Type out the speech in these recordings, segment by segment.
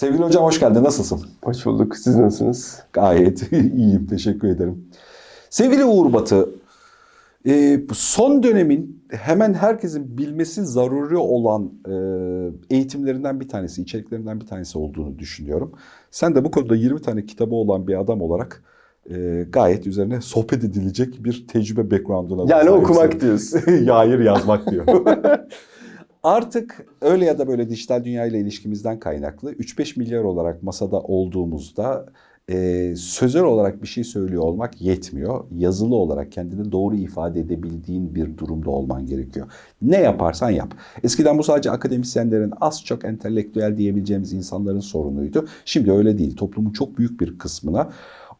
Sevgili hocam hoş geldin. Nasılsın? Hoş bulduk. Siz nasılsınız? Gayet iyiyim. Teşekkür ederim. Sevgili Uğur Batı, e, son dönemin hemen herkesin bilmesi zaruri olan e, eğitimlerinden bir tanesi, içeriklerinden bir tanesi olduğunu düşünüyorum. Sen de bu konuda 20 tane kitabı olan bir adam olarak e, gayet üzerine sohbet edilecek bir tecrübe background'una Yani okumak diyorsun. hayır yazmak diyor. Artık öyle ya da böyle dijital dünya ile ilişkimizden kaynaklı 3-5 milyar olarak masada olduğumuzda e, sözel olarak bir şey söylüyor olmak yetmiyor. Yazılı olarak kendini doğru ifade edebildiğin bir durumda olman gerekiyor. Ne yaparsan yap. Eskiden bu sadece akademisyenlerin az çok entelektüel diyebileceğimiz insanların sorunuydu. Şimdi öyle değil. Toplumun çok büyük bir kısmına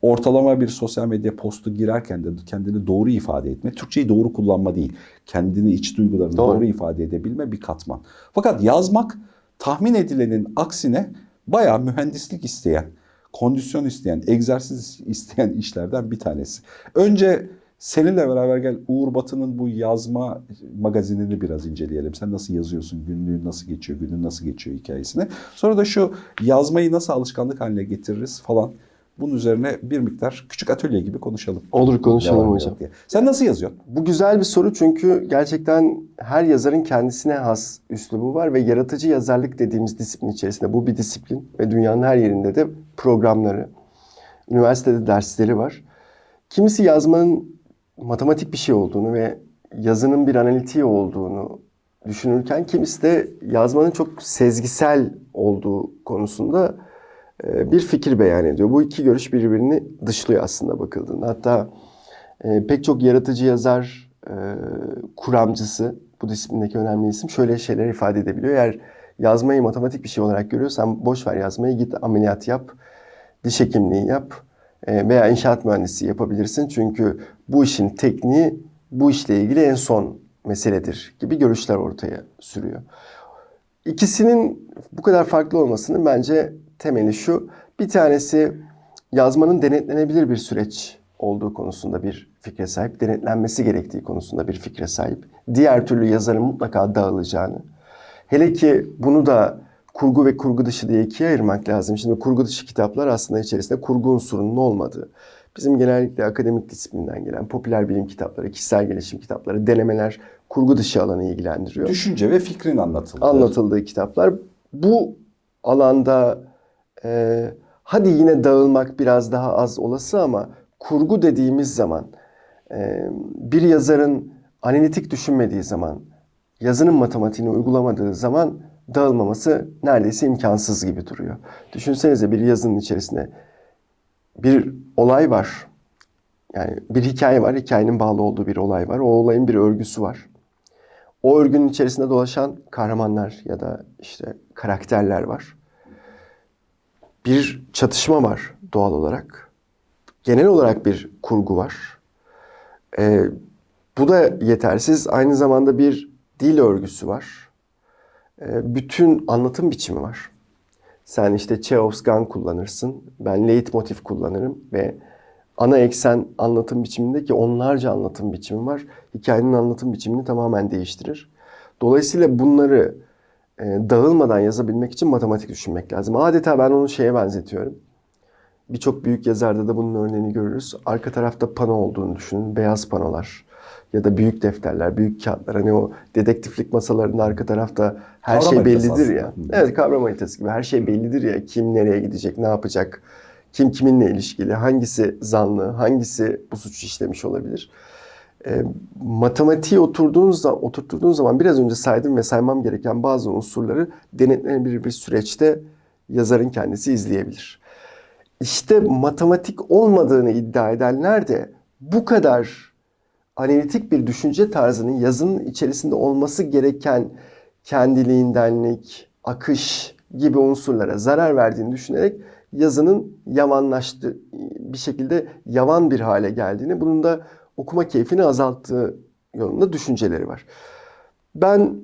ortalama bir sosyal medya postu girerken de kendini doğru ifade etme, Türkçeyi doğru kullanma değil, kendini iç duygularını Doğru. doğru, ifade edebilme bir katman. Fakat yazmak tahmin edilenin aksine bayağı mühendislik isteyen, kondisyon isteyen, egzersiz isteyen işlerden bir tanesi. Önce seninle beraber gel Uğur Batı'nın bu yazma magazinini biraz inceleyelim. Sen nasıl yazıyorsun, günlüğün nasıl geçiyor, günün nasıl geçiyor hikayesini. Sonra da şu yazmayı nasıl alışkanlık haline getiririz falan. Bunun üzerine bir miktar küçük atölye gibi konuşalım. Olur konuşalım Devam hocam. diye. Sen nasıl yazıyorsun? Bu güzel bir soru çünkü gerçekten her yazarın kendisine has üslubu var ve yaratıcı yazarlık dediğimiz disiplin içerisinde bu bir disiplin ve dünyanın her yerinde de programları, üniversitede dersleri var. Kimisi yazmanın matematik bir şey olduğunu ve yazının bir analitiği olduğunu düşünürken kimisi de yazmanın çok sezgisel olduğu konusunda bir fikir beyan ediyor. Bu iki görüş birbirini dışlıyor aslında bakıldığında. Hatta e, pek çok yaratıcı yazar, e, kuramcısı, bu disiplindeki önemli isim şöyle şeyler ifade edebiliyor. Eğer yazmayı matematik bir şey olarak görüyorsan boş ver yazmayı git ameliyat yap, diş hekimliği yap e, veya inşaat mühendisi yapabilirsin. Çünkü bu işin tekniği bu işle ilgili en son meseledir gibi görüşler ortaya sürüyor. İkisinin bu kadar farklı olmasının bence temeli şu. Bir tanesi yazmanın denetlenebilir bir süreç olduğu konusunda bir fikre sahip, denetlenmesi gerektiği konusunda bir fikre sahip. Diğer türlü yazarın mutlaka dağılacağını. Hele ki bunu da kurgu ve kurgu dışı diye ikiye ayırmak lazım. Şimdi kurgu dışı kitaplar aslında içerisinde kurgu unsurunun olmadığı. Bizim genellikle akademik disiplinden gelen popüler bilim kitapları, kişisel gelişim kitapları, denemeler kurgu dışı alanı ilgilendiriyor Düşünce ve fikrin anlatıldığı. anlatıldığı kitaplar. Bu alanda e, hadi yine dağılmak biraz daha az olası ama kurgu dediğimiz zaman e, bir yazarın analitik düşünmediği zaman, yazının matematiğini uygulamadığı zaman dağılmaması neredeyse imkansız gibi duruyor. Düşünsenize bir yazının içerisinde bir olay var. Yani bir hikaye var, hikayenin bağlı olduğu bir olay var. O olayın bir örgüsü var. O örgünün içerisinde dolaşan kahramanlar ya da işte karakterler var. Bir çatışma var doğal olarak. Genel olarak bir kurgu var. Ee, bu da yetersiz. Aynı zamanda bir dil örgüsü var. Ee, bütün anlatım biçimi var. Sen işte Chekhov's gun kullanırsın. Ben leitmotiv kullanırım ve ana eksen anlatım biçimindeki onlarca anlatım biçimi var. Hikayenin anlatım biçimini tamamen değiştirir. Dolayısıyla bunları e, dağılmadan yazabilmek için matematik düşünmek lazım. Adeta ben onu şeye benzetiyorum. Birçok büyük yazarda da bunun örneğini görürüz. Arka tarafta pano olduğunu düşünün. Beyaz panolar ya da büyük defterler, büyük kağıtlar. Hani o dedektiflik masalarında arka tarafta her Kavram şey bellidir ya. aslında. Evet kavram haritası gibi. Her şey bellidir ya. Kim nereye gidecek, ne yapacak, kim kiminle ilişkili, hangisi zanlı, hangisi bu suçu işlemiş olabilir. E, matematiği oturduğunuz oturttuğunuz zaman biraz önce saydım ve saymam gereken bazı unsurları denetlenebilir bir süreçte yazarın kendisi izleyebilir. İşte matematik olmadığını iddia edenler de bu kadar analitik bir düşünce tarzının yazının içerisinde olması gereken kendiliğindenlik, akış gibi unsurlara zarar verdiğini düşünerek yazının yavanlaştı bir şekilde yavan bir hale geldiğini, bunun da okuma keyfini azalttığı yolunda düşünceleri var. Ben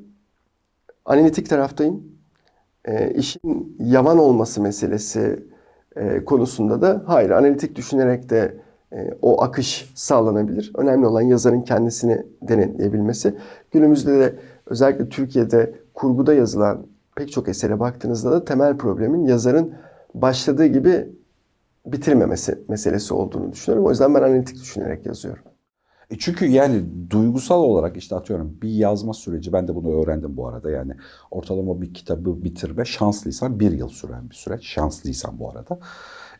analitik taraftayım. E, işin yavan olması meselesi e, konusunda da hayır analitik düşünerek de e, o akış sağlanabilir. Önemli olan yazarın kendisini denetleyebilmesi. Günümüzde de özellikle Türkiye'de kurguda yazılan pek çok esere baktığınızda da temel problemin yazarın başladığı gibi bitirmemesi meselesi olduğunu düşünüyorum. O yüzden ben analitik düşünerek yazıyorum. E çünkü yani duygusal olarak işte atıyorum bir yazma süreci ben de bunu öğrendim bu arada yani ortalama bir kitabı bitirme şanslıysan bir yıl süren bir süreç şanslıysan bu arada.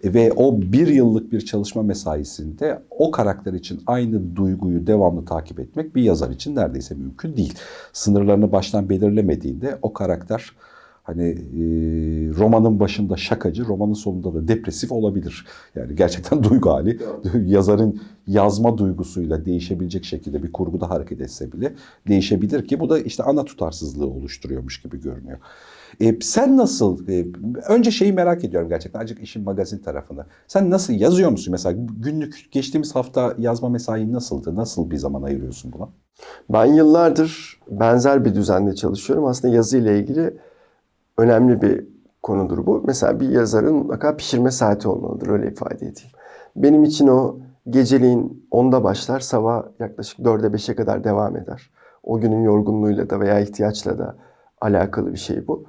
E ve o bir yıllık bir çalışma mesaisinde o karakter için aynı duyguyu devamlı takip etmek bir yazar için neredeyse mümkün değil. Sınırlarını baştan belirlemediğinde o karakter hani e, romanın başında şakacı, romanın sonunda da depresif olabilir. Yani gerçekten duygu hali yazarın yazma duygusuyla değişebilecek şekilde bir kurguda hareket etse bile değişebilir ki bu da işte ana tutarsızlığı oluşturuyormuş gibi görünüyor. E, sen nasıl, e, önce şeyi merak ediyorum gerçekten azıcık işin magazin tarafını. Sen nasıl yazıyor musun mesela günlük geçtiğimiz hafta yazma mesain nasıldı? Nasıl bir zaman ayırıyorsun buna? Ben yıllardır benzer bir düzende çalışıyorum. Aslında yazı ile ilgili önemli bir konudur bu. Mesela bir yazarın mutlaka pişirme saati olmalıdır öyle ifade edeyim. Benim için o geceliğin 10'da başlar, sabah yaklaşık 4'e 5'e kadar devam eder. O günün yorgunluğuyla da veya ihtiyaçla da alakalı bir şey bu.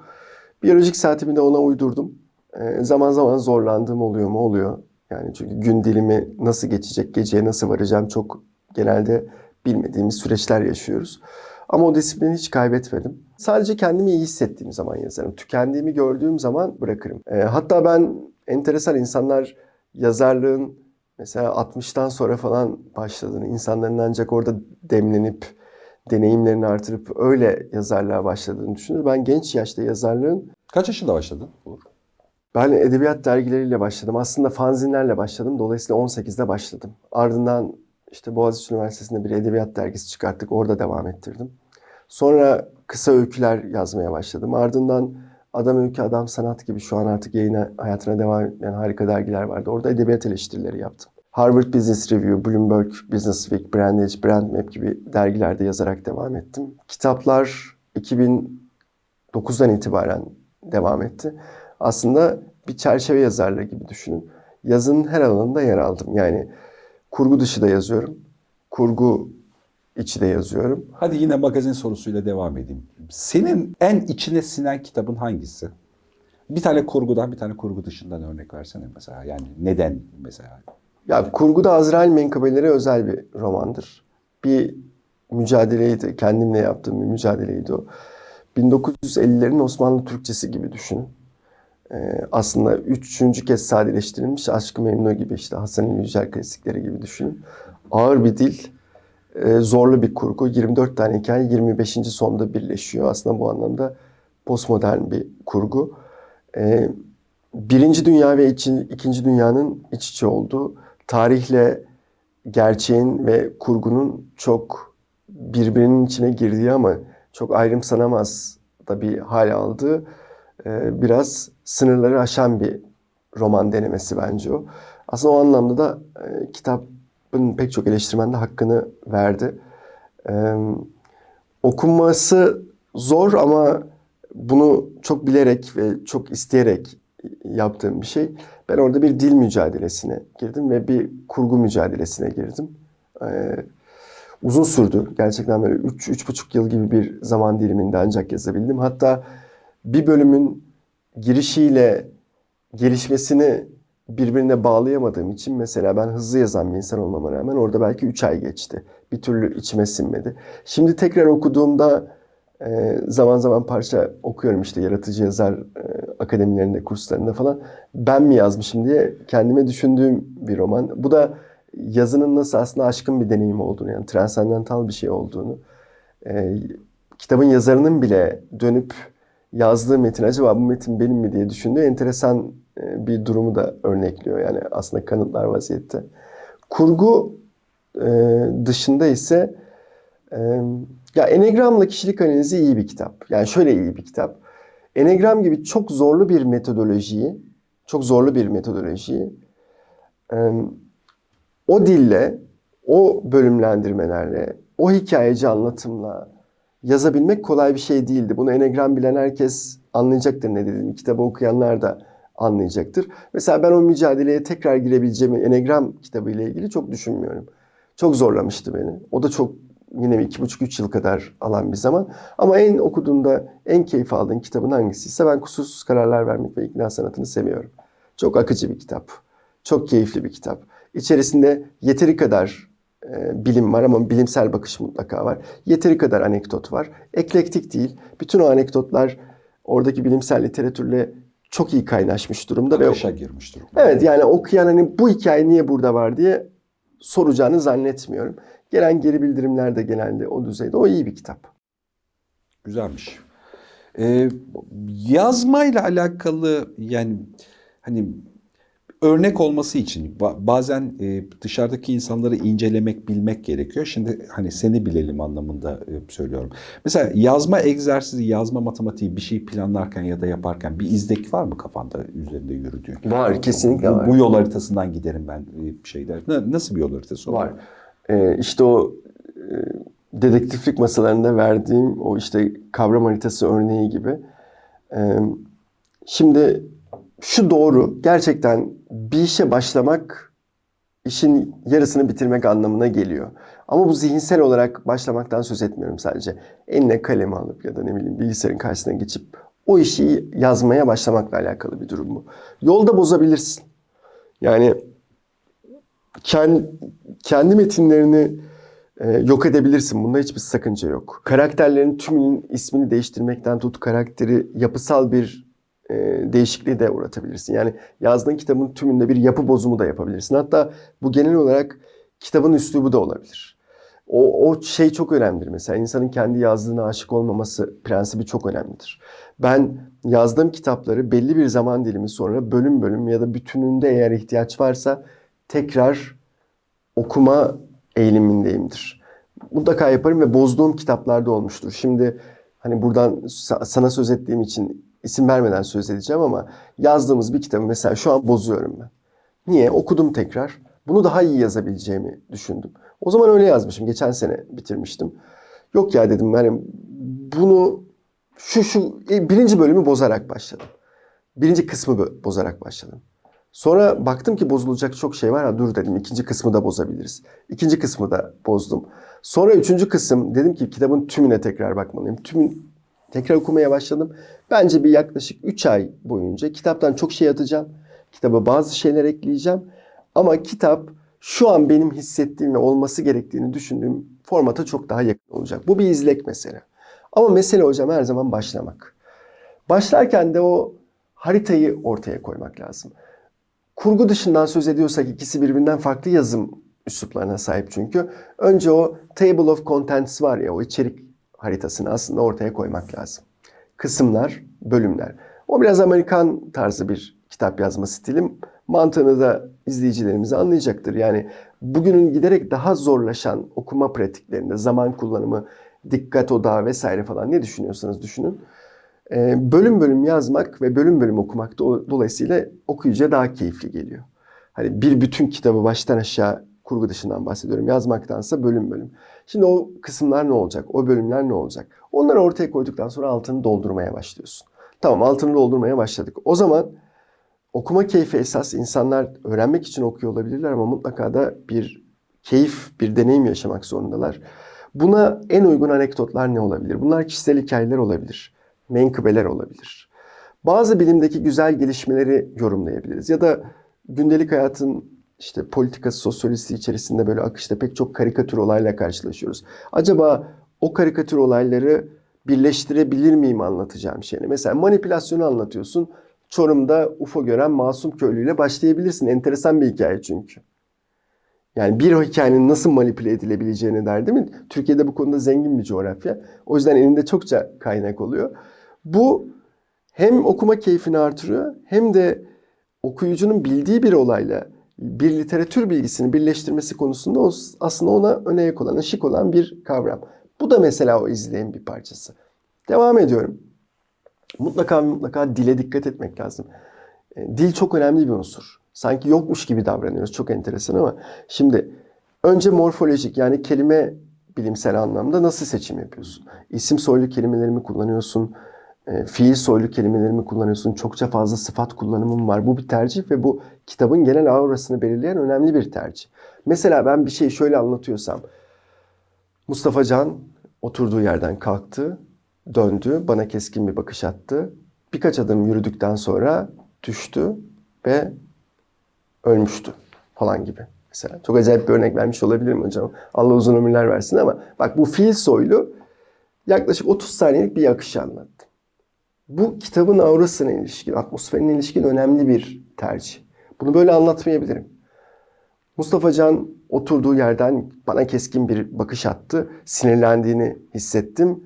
Biyolojik saatimi de ona uydurdum. Ee, zaman zaman zorlandığım oluyor mu? Oluyor. Yani çünkü gün dilimi nasıl geçecek, geceye nasıl varacağım çok genelde bilmediğimiz süreçler yaşıyoruz. Ama o disiplini hiç kaybetmedim. Sadece kendimi iyi hissettiğim zaman yazarım. Tükendiğimi gördüğüm zaman bırakırım. Ee, hatta ben enteresan insanlar yazarlığın mesela 60'tan sonra falan başladığını, insanların ancak orada demlenip deneyimlerini artırıp öyle yazarlığa başladığını düşünür. Ben genç yaşta yazarlığın Kaç yaşında başladın? Uğur? ben edebiyat dergileriyle başladım. Aslında fanzinlerle başladım. Dolayısıyla 18'de başladım. Ardından işte Boğaziçi Üniversitesi'nde bir edebiyat dergisi çıkarttık. Orada devam ettirdim. Sonra kısa öyküler yazmaya başladım. Ardından Adam Öykü, Adam Sanat gibi şu an artık yayına, hayatına devam etmeyen harika dergiler vardı. Orada edebiyat eleştirileri yaptım. Harvard Business Review, Bloomberg Business Week, Brandage, Brandmap gibi dergilerde yazarak devam ettim. Kitaplar 2009'dan itibaren devam etti. Aslında bir çerçeve yazarlığı gibi düşünün. Yazının her alanında yer aldım. Yani kurgu dışı da yazıyorum. Kurgu içi de yazıyorum. Hadi yine magazin sorusuyla devam edeyim. Senin en içine sinen kitabın hangisi? Bir tane kurgudan, bir tane kurgu dışından örnek versene mesela. Yani neden mesela? Ya kurguda Azrail Menkıbeleri özel bir romandır. Bir mücadeleydi. Kendimle yaptığım bir mücadeleydi o. 1950'lerin Osmanlı Türkçesi gibi düşünün. Ee, aslında üçüncü kez sadeleştirilmiş Aşk-ı Memnu gibi işte Hasan Yücel klasikleri gibi düşünün. Ağır bir dil, e, zorlu bir kurgu. 24 tane hikaye 25. sonda birleşiyor. Aslında bu anlamda postmodern bir kurgu. Ee, Birinci Dünya ve İki- İkinci Dünya'nın iç içe olduğu, tarihle gerçeğin ve kurgunun çok birbirinin içine girdiği ama çok ayrımsanamaz da bir hal aldığı e, biraz sınırları aşan bir roman denemesi bence o. Aslında o anlamda da e, kitabın pek çok eleştirmen de hakkını verdi. E, okunması zor ama bunu çok bilerek ve çok isteyerek yaptığım bir şey. Ben orada bir dil mücadelesine girdim ve bir kurgu mücadelesine girdim. Ee, uzun sürdü. Gerçekten böyle 3 üç, buçuk yıl gibi bir zaman diliminde ancak yazabildim. Hatta bir bölümün girişiyle gelişmesini birbirine bağlayamadığım için mesela ben hızlı yazan bir insan olmama rağmen orada belki 3 ay geçti. Bir türlü içime sinmedi. Şimdi tekrar okuduğumda e, zaman zaman parça okuyorum işte yaratıcı yazar e, akademilerinde, kurslarında falan. Ben mi yazmışım diye kendime düşündüğüm bir roman. Bu da yazının nasıl aslında aşkın bir deneyim olduğunu yani transandantal bir şey olduğunu. e, kitabın yazarının bile dönüp yazdığı metin acaba bu metin benim mi diye düşündüğü enteresan e, bir durumu da örnekliyor. Yani aslında kanıtlar vaziyette. Kurgu e, dışında ise e, ya Enegram'la kişilik analizi iyi bir kitap. Yani şöyle iyi bir kitap. Enegram gibi çok zorlu bir metodolojiyi, çok zorlu bir metodolojiyi o dille, o bölümlendirmelerle, o hikayeci anlatımla yazabilmek kolay bir şey değildi. Bunu Enegram bilen herkes anlayacaktır ne dediğimi. Kitabı okuyanlar da anlayacaktır. Mesela ben o mücadeleye tekrar girebileceğimi Enegram kitabı ile ilgili çok düşünmüyorum. Çok zorlamıştı beni. O da çok yine bir iki buçuk üç yıl kadar alan bir zaman. Ama en okuduğunda en keyif aldığın kitabın hangisiyse ben kusursuz kararlar vermek ve ikna sanatını seviyorum. Çok akıcı bir kitap. Çok keyifli bir kitap. İçerisinde yeteri kadar e, bilim var ama bilimsel bakış mutlaka var. Yeteri kadar anekdot var. Eklektik değil. Bütün o anekdotlar oradaki bilimsel literatürle çok iyi kaynaşmış durumda. ve Akışa girmiş durumda. Evet yani okuyan hani bu hikaye niye burada var diye soracağını zannetmiyorum. Gelen geri bildirimler de genelde o düzeyde. O iyi bir kitap. Güzelmiş. Ee, yazmayla alakalı yani hani örnek olması için ba- bazen e, dışarıdaki insanları incelemek, bilmek gerekiyor. Şimdi hani seni bilelim anlamında e, söylüyorum. Mesela yazma egzersizi, yazma matematiği bir şey planlarken ya da yaparken bir izdek var mı kafanda üzerinde yürüdüğün? Var, kesinlikle bu, var. Bu yol haritasından giderim ben e, bir şeyler. Na- Nasıl bir yol haritası Var. Ee, işte o dedektiflik masalarında verdiğim o işte kavram haritası örneği gibi. Ee, şimdi şu doğru. Gerçekten bir işe başlamak işin yarısını bitirmek anlamına geliyor. Ama bu zihinsel olarak başlamaktan söz etmiyorum sadece. Eline kalemi alıp ya da ne bileyim bilgisayarın karşısına geçip o işi yazmaya başlamakla alakalı bir durum bu. Yolda bozabilirsin. Yani kendi, metinlerini e, yok edebilirsin. Bunda hiçbir sakınca yok. Karakterlerin tümünün ismini değiştirmekten tut karakteri yapısal bir e, değişikliği de uğratabilirsin. Yani yazdığın kitabın tümünde bir yapı bozumu da yapabilirsin. Hatta bu genel olarak kitabın üslubu da olabilir. O, o şey çok önemlidir. Mesela insanın kendi yazdığına aşık olmaması prensibi çok önemlidir. Ben yazdığım kitapları belli bir zaman dilimi sonra bölüm bölüm ya da bütününde eğer ihtiyaç varsa tekrar okuma eğilimindeyimdir. Mutlaka yaparım ve bozduğum kitaplarda olmuştur. Şimdi hani buradan sa- sana söz ettiğim için isim vermeden söz edeceğim ama yazdığımız bir kitabı mesela şu an bozuyorum ben. Niye? Okudum tekrar. Bunu daha iyi yazabileceğimi düşündüm. O zaman öyle yazmışım. Geçen sene bitirmiştim. Yok ya dedim yani bunu şu şu e, birinci bölümü bozarak başladım. Birinci kısmı bozarak başladım. Sonra baktım ki bozulacak çok şey var. Ha, dur dedim ikinci kısmı da bozabiliriz. İkinci kısmı da bozdum. Sonra üçüncü kısım dedim ki kitabın tümüne tekrar bakmalıyım. Tümün tekrar okumaya başladım. Bence bir yaklaşık 3 ay boyunca kitaptan çok şey atacağım. Kitaba bazı şeyler ekleyeceğim. Ama kitap şu an benim hissettiğim ve olması gerektiğini düşündüğüm formata çok daha yakın olacak. Bu bir izlek mesele. Ama mesele hocam her zaman başlamak. Başlarken de o haritayı ortaya koymak lazım. Kurgu dışından söz ediyorsak ikisi birbirinden farklı yazım üsluplarına sahip çünkü. Önce o table of contents var ya o içerik haritasını aslında ortaya koymak lazım. Kısımlar, bölümler. O biraz Amerikan tarzı bir kitap yazma stilim. Mantığını da izleyicilerimiz anlayacaktır. Yani bugünün giderek daha zorlaşan okuma pratiklerinde zaman kullanımı, dikkat odağı vesaire falan ne düşünüyorsanız düşünün. Ee, bölüm bölüm yazmak ve bölüm bölüm okumak do- dolayısıyla okuyucuya daha keyifli geliyor. Hani bir bütün kitabı baştan aşağı kurgu dışından bahsediyorum yazmaktansa bölüm bölüm. Şimdi o kısımlar ne olacak? O bölümler ne olacak? Onları ortaya koyduktan sonra altını doldurmaya başlıyorsun. Tamam altını doldurmaya başladık. O zaman okuma keyfi esas insanlar öğrenmek için okuyor olabilirler ama mutlaka da bir keyif, bir deneyim yaşamak zorundalar. Buna en uygun anekdotlar ne olabilir? Bunlar kişisel hikayeler olabilir. Menkıbeler olabilir. Bazı bilimdeki güzel gelişmeleri yorumlayabiliriz. Ya da gündelik hayatın işte politikası, sosyolojisi içerisinde böyle akışta pek çok karikatür olayla karşılaşıyoruz. Acaba o karikatür olayları birleştirebilir miyim anlatacağım şeyini? Mesela manipülasyonu anlatıyorsun. Çorum'da UFO gören masum köylüyle başlayabilirsin. Enteresan bir hikaye çünkü. Yani bir hikayenin nasıl manipüle edilebileceğine der değil mi? Türkiye'de bu konuda zengin bir coğrafya. O yüzden elinde çokça kaynak oluyor. Bu hem okuma keyfini artırıyor hem de okuyucunun bildiği bir olayla bir literatür bilgisini birleştirmesi konusunda o aslında ona öne olan, ışık olan bir kavram. Bu da mesela o izleyin bir parçası. Devam ediyorum. Mutlaka mutlaka dile dikkat etmek lazım. E, Dil çok önemli bir unsur. Sanki yokmuş gibi davranıyoruz. Çok enteresan ama şimdi önce morfolojik yani kelime bilimsel anlamda nasıl seçim yapıyorsun? İsim soylu kelimeleri mi kullanıyorsun? E, Fiil soylu kelimeleri mi kullanıyorsun? Çokça fazla sıfat kullanımın var. Bu bir tercih ve bu kitabın genel aurasını belirleyen önemli bir tercih. Mesela ben bir şeyi şöyle anlatıyorsam Mustafa Can oturduğu yerden kalktı, döndü, bana keskin bir bakış attı. Birkaç adım yürüdükten sonra düştü ve ölmüştü falan gibi. Mesela çok acayip bir örnek vermiş olabilirim hocam. Allah uzun ömürler versin ama bak bu fil soylu yaklaşık 30 saniyelik bir akış anlattı. Bu kitabın aurasına ilişkin, atmosferine ilişkin önemli bir tercih. Bunu böyle anlatmayabilirim. Mustafa Can oturduğu yerden bana keskin bir bakış attı. Sinirlendiğini hissettim.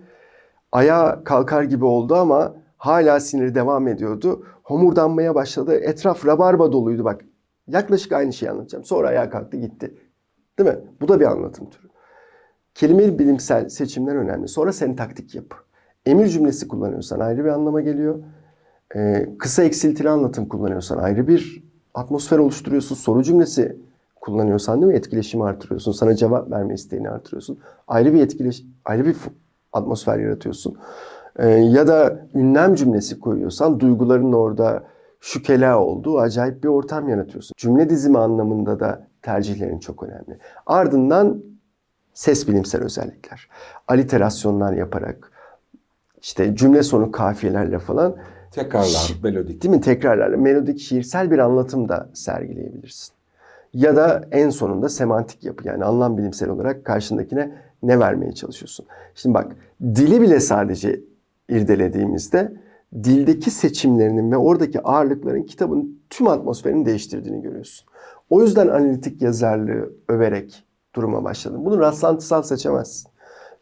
Ayağa kalkar gibi oldu ama hala siniri devam ediyordu. Homurdanmaya başladı. Etraf rabarba doluydu bak. Yaklaşık aynı şeyi anlatacağım. Sonra ayağa kalktı gitti. Değil mi? Bu da bir anlatım türü. Kelime bilimsel seçimler önemli. Sonra sentaktik yapı. Emir cümlesi kullanıyorsan ayrı bir anlama geliyor. Ee, kısa eksiltili anlatım kullanıyorsan ayrı bir atmosfer oluşturuyorsun. Soru cümlesi kullanıyorsan değil mi? Etkileşimi artırıyorsun. Sana cevap verme isteğini artırıyorsun. Ayrı bir etkileş ayrı bir atmosfer yaratıyorsun. Ee, ya da ünlem cümlesi koyuyorsan duyguların orada şükela olduğu acayip bir ortam yaratıyorsun. Cümle dizimi anlamında da tercihlerin çok önemli. Ardından ses bilimsel özellikler. Aliterasyonlar yaparak işte cümle sonu kafiyelerle falan Tekrarlar, melodik. değil mi tekrarlarla melodik şiirsel bir anlatım da sergileyebilirsin. Ya da en sonunda semantik yapı yani anlam bilimsel olarak karşındakine ne vermeye çalışıyorsun. Şimdi bak dili bile sadece irdelediğimizde dildeki seçimlerinin ve oradaki ağırlıkların kitabın tüm atmosferini değiştirdiğini görüyorsun. O yüzden analitik yazarlığı överek duruma başladım. Bunu rastlantısal seçemezsin.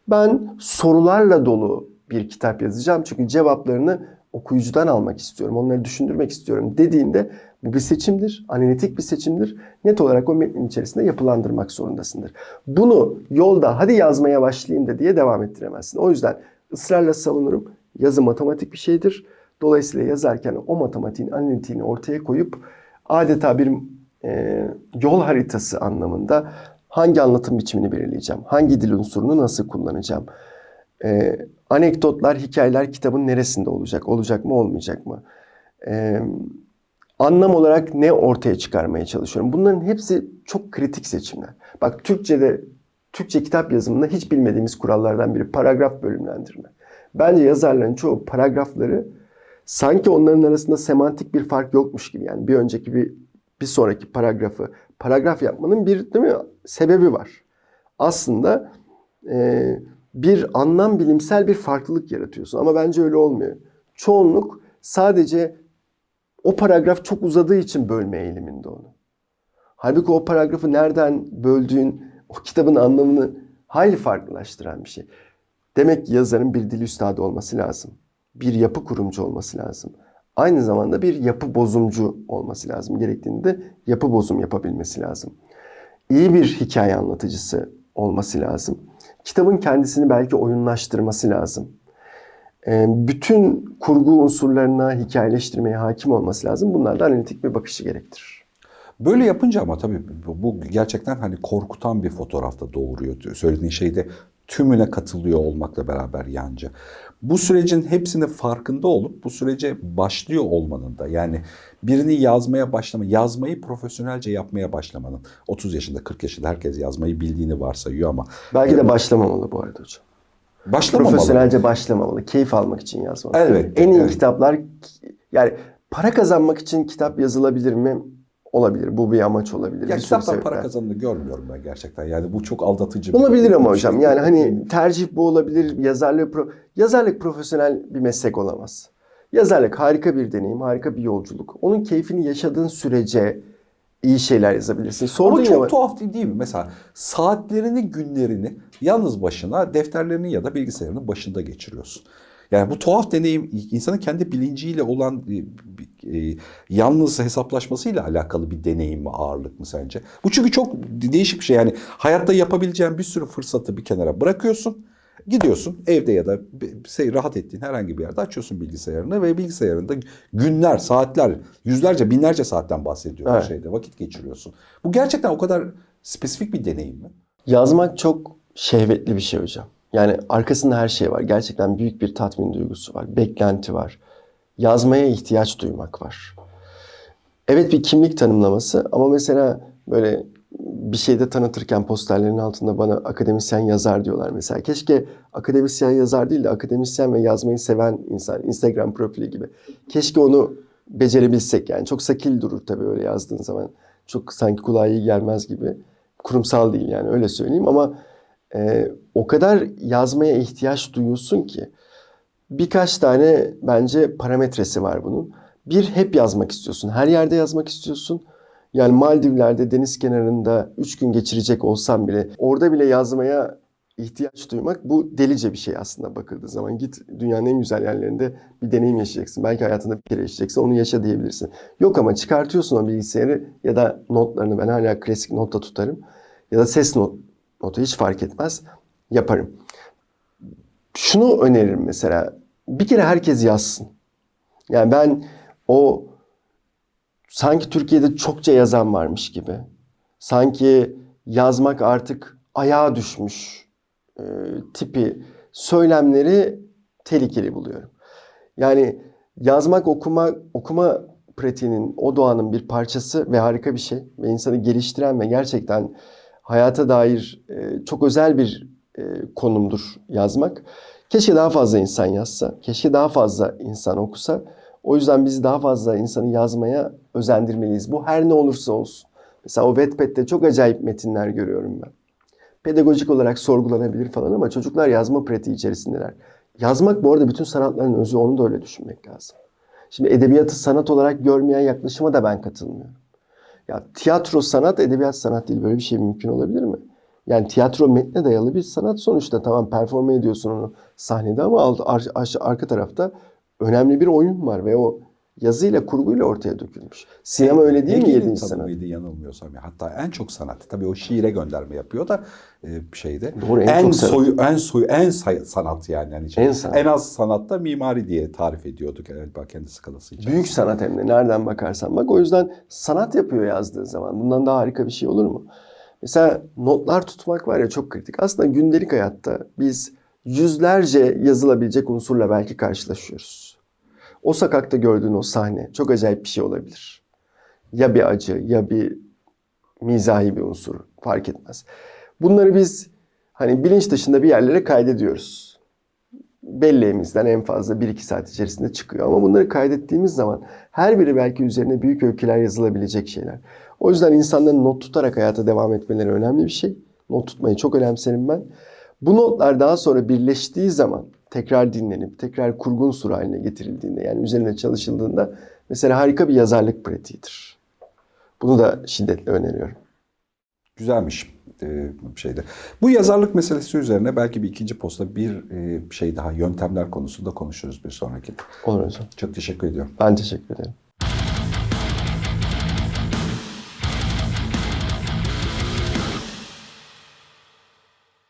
Ben sorularla dolu bir kitap yazacağım çünkü cevaplarını okuyucudan almak istiyorum, onları düşündürmek istiyorum dediğinde bu bir seçimdir, analitik bir seçimdir. Net olarak o metnin içerisinde yapılandırmak zorundasındır. Bunu yolda hadi yazmaya başlayayım da diye devam ettiremezsin. O yüzden ısrarla savunurum. Yazı matematik bir şeydir. Dolayısıyla yazarken o matematiğin analitiğini ortaya koyup adeta bir e, yol haritası anlamında hangi anlatım biçimini belirleyeceğim, hangi dil unsurunu nasıl kullanacağım, ee, anekdotlar, hikayeler kitabın neresinde olacak? Olacak mı, olmayacak mı? Ee, anlam olarak ne ortaya çıkarmaya çalışıyorum? Bunların hepsi çok kritik seçimler. Bak Türkçe'de, Türkçe kitap yazımında hiç bilmediğimiz kurallardan biri paragraf bölümlendirme. Bence yazarların çoğu paragrafları sanki onların arasında semantik bir fark yokmuş gibi. Yani bir önceki bir bir sonraki paragrafı paragraf yapmanın bir değil mi sebebi var. Aslında e, bir anlam bilimsel bir farklılık yaratıyorsun. Ama bence öyle olmuyor. Çoğunluk sadece o paragraf çok uzadığı için bölme eğiliminde onu. Halbuki o paragrafı nereden böldüğün o kitabın anlamını hayli farklılaştıran bir şey. Demek ki yazarın bir dil üstadı olması lazım. Bir yapı kurumcu olması lazım. Aynı zamanda bir yapı bozumcu olması lazım. Gerektiğinde yapı bozum yapabilmesi lazım. İyi bir hikaye anlatıcısı olması lazım kitabın kendisini belki oyunlaştırması lazım. Ee, bütün kurgu unsurlarına hikayeleştirmeye hakim olması lazım. Bunlar da analitik bir bakışı gerektirir. Böyle yapınca ama tabii bu gerçekten hani korkutan bir fotoğrafta doğuruyor. Söylediğin şeyde tümüne katılıyor olmakla beraber yancı. Bu sürecin hepsinin farkında olup bu sürece başlıyor olmanın da yani birini yazmaya başlama, yazmayı profesyonelce yapmaya başlamanın 30 yaşında 40 yaşında herkes yazmayı bildiğini varsayıyor ama Belki de başlamamalı bu arada hocam. başlamamalı. Profesyonelce başlamamalı. Keyif almak için yazmalı. Elbette, En iyi evet. kitaplar yani para kazanmak için kitap yazılabilir mi? Olabilir. Bu bir amaç olabilir. Ya bir kitaptan para kazandığını görmüyorum ben gerçekten. Yani bu çok aldatıcı. bir- Olabilir ama bir hocam. şey. Yani hani tercih bu olabilir. Yazarlık pro- yazarlık profesyonel bir meslek olamaz. Yazarlık harika bir deneyim, harika bir yolculuk. Onun keyfini yaşadığın sürece iyi şeyler yazabilirsin. Sordun Ama ya çok tuhaf değil, değil mi? Mesela saatlerini, günlerini yalnız başına defterlerinin ya da bilgisayarının başında geçiriyorsun. Yani bu tuhaf deneyim insanın kendi bilinciyle olan e, yalnız hesaplaşmasıyla alakalı bir deneyim mi, ağırlık mı sence? Bu çünkü çok değişik bir şey. Yani hayatta yapabileceğin bir sürü fırsatı bir kenara bırakıyorsun. Gidiyorsun evde ya da şey, rahat ettiğin herhangi bir yerde açıyorsun bilgisayarını ve bilgisayarında günler, saatler, yüzlerce, binlerce saatten bahsediyorum Evet. şeyde vakit geçiriyorsun. Bu gerçekten o kadar spesifik bir deneyim mi? Yazmak çok şehvetli bir şey hocam. Yani arkasında her şey var. Gerçekten büyük bir tatmin duygusu var. Beklenti var. Yazmaya ihtiyaç duymak var. Evet bir kimlik tanımlaması ama mesela böyle bir şeyde tanıtırken posterlerin altında bana akademisyen yazar diyorlar mesela. Keşke akademisyen yazar değil de akademisyen ve yazmayı seven insan Instagram profili gibi. Keşke onu becerebilsek yani. Çok sakil durur tabii öyle yazdığın zaman. Çok sanki kulağa iyi gelmez gibi. Kurumsal değil yani öyle söyleyeyim ama e, o kadar yazmaya ihtiyaç duyuyorsun ki birkaç tane bence parametresi var bunun. Bir hep yazmak istiyorsun. Her yerde yazmak istiyorsun. Yani Maldivler'de deniz kenarında 3 gün geçirecek olsam bile orada bile yazmaya ihtiyaç duymak bu delice bir şey aslında bakıldığı zaman. Git dünyanın en güzel yerlerinde bir deneyim yaşayacaksın. Belki hayatında bir kere yaşayacaksın onu yaşa diyebilirsin. Yok ama çıkartıyorsun o bilgisayarı ya da notlarını ben hala klasik notta tutarım. Ya da ses not, notu hiç fark etmez yaparım. Şunu öneririm mesela. Bir kere herkes yazsın. Yani ben o sanki Türkiye'de çokça yazan varmış gibi. Sanki yazmak artık ayağa düşmüş e, tipi söylemleri tehlikeli buluyorum. Yani yazmak, okuma, okuma pratiğinin, o doğanın bir parçası ve harika bir şey. Ve insanı geliştiren ve gerçekten hayata dair e, çok özel bir e, konumdur yazmak. Keşke daha fazla insan yazsa, keşke daha fazla insan okusa. O yüzden biz daha fazla insanı yazmaya özendirmeliyiz. Bu her ne olursa olsun. Mesela o Wattpad'de çok acayip metinler görüyorum ben. Pedagojik olarak sorgulanabilir falan ama çocuklar yazma pratiği içerisindeler. Yazmak bu arada bütün sanatların özü onu da öyle düşünmek lazım. Şimdi edebiyatı sanat olarak görmeyen yaklaşıma da ben katılmıyorum. Ya tiyatro sanat, edebiyat sanat değil. Böyle bir şey mümkün olabilir mi? Yani tiyatro metne dayalı bir sanat sonuçta. Tamam performe ediyorsun onu sahnede ama alt, ar, ar- arka tarafta önemli bir oyun var ve o yazıyla kurguyla ortaya dökülmüş. Sinema öyle değil mi Hegel'in yedinci sanat? tanımıydı yanılmıyorsam. ya. Hatta en çok sanat. Tabii o şiire gönderme yapıyor da e, şeyde. Doğru, en en, soyu en soyu en say- sanat yani. yani şey, En sanat. en az sanatta mimari diye tarif ediyorduk galiba kendi skalası için. Büyük sanat hem de nereden bakarsan bak. O yüzden sanat yapıyor yazdığı zaman. Bundan daha harika bir şey olur mu? Mesela notlar tutmak var ya çok kritik. Aslında gündelik hayatta biz yüzlerce yazılabilecek unsurla belki karşılaşıyoruz. O sokakta gördüğün o sahne çok acayip bir şey olabilir. Ya bir acı ya bir mizahi bir unsur fark etmez. Bunları biz hani bilinç dışında bir yerlere kaydediyoruz belleğimizden en fazla 1-2 saat içerisinde çıkıyor. Ama bunları kaydettiğimiz zaman her biri belki üzerine büyük öyküler yazılabilecek şeyler. O yüzden insanların not tutarak hayata devam etmeleri önemli bir şey. Not tutmayı çok önemserim ben. Bu notlar daha sonra birleştiği zaman tekrar dinlenip tekrar kurgun unsur haline getirildiğinde yani üzerine çalışıldığında mesela harika bir yazarlık pratiğidir. Bunu da şiddetle öneriyorum. Güzelmiş şeyde. Bu yazarlık meselesi üzerine belki bir ikinci posta bir e, şey daha yöntemler konusunda konuşuruz bir sonraki. Olur hocam. Çok teşekkür ediyorum. Ben teşekkür ederim.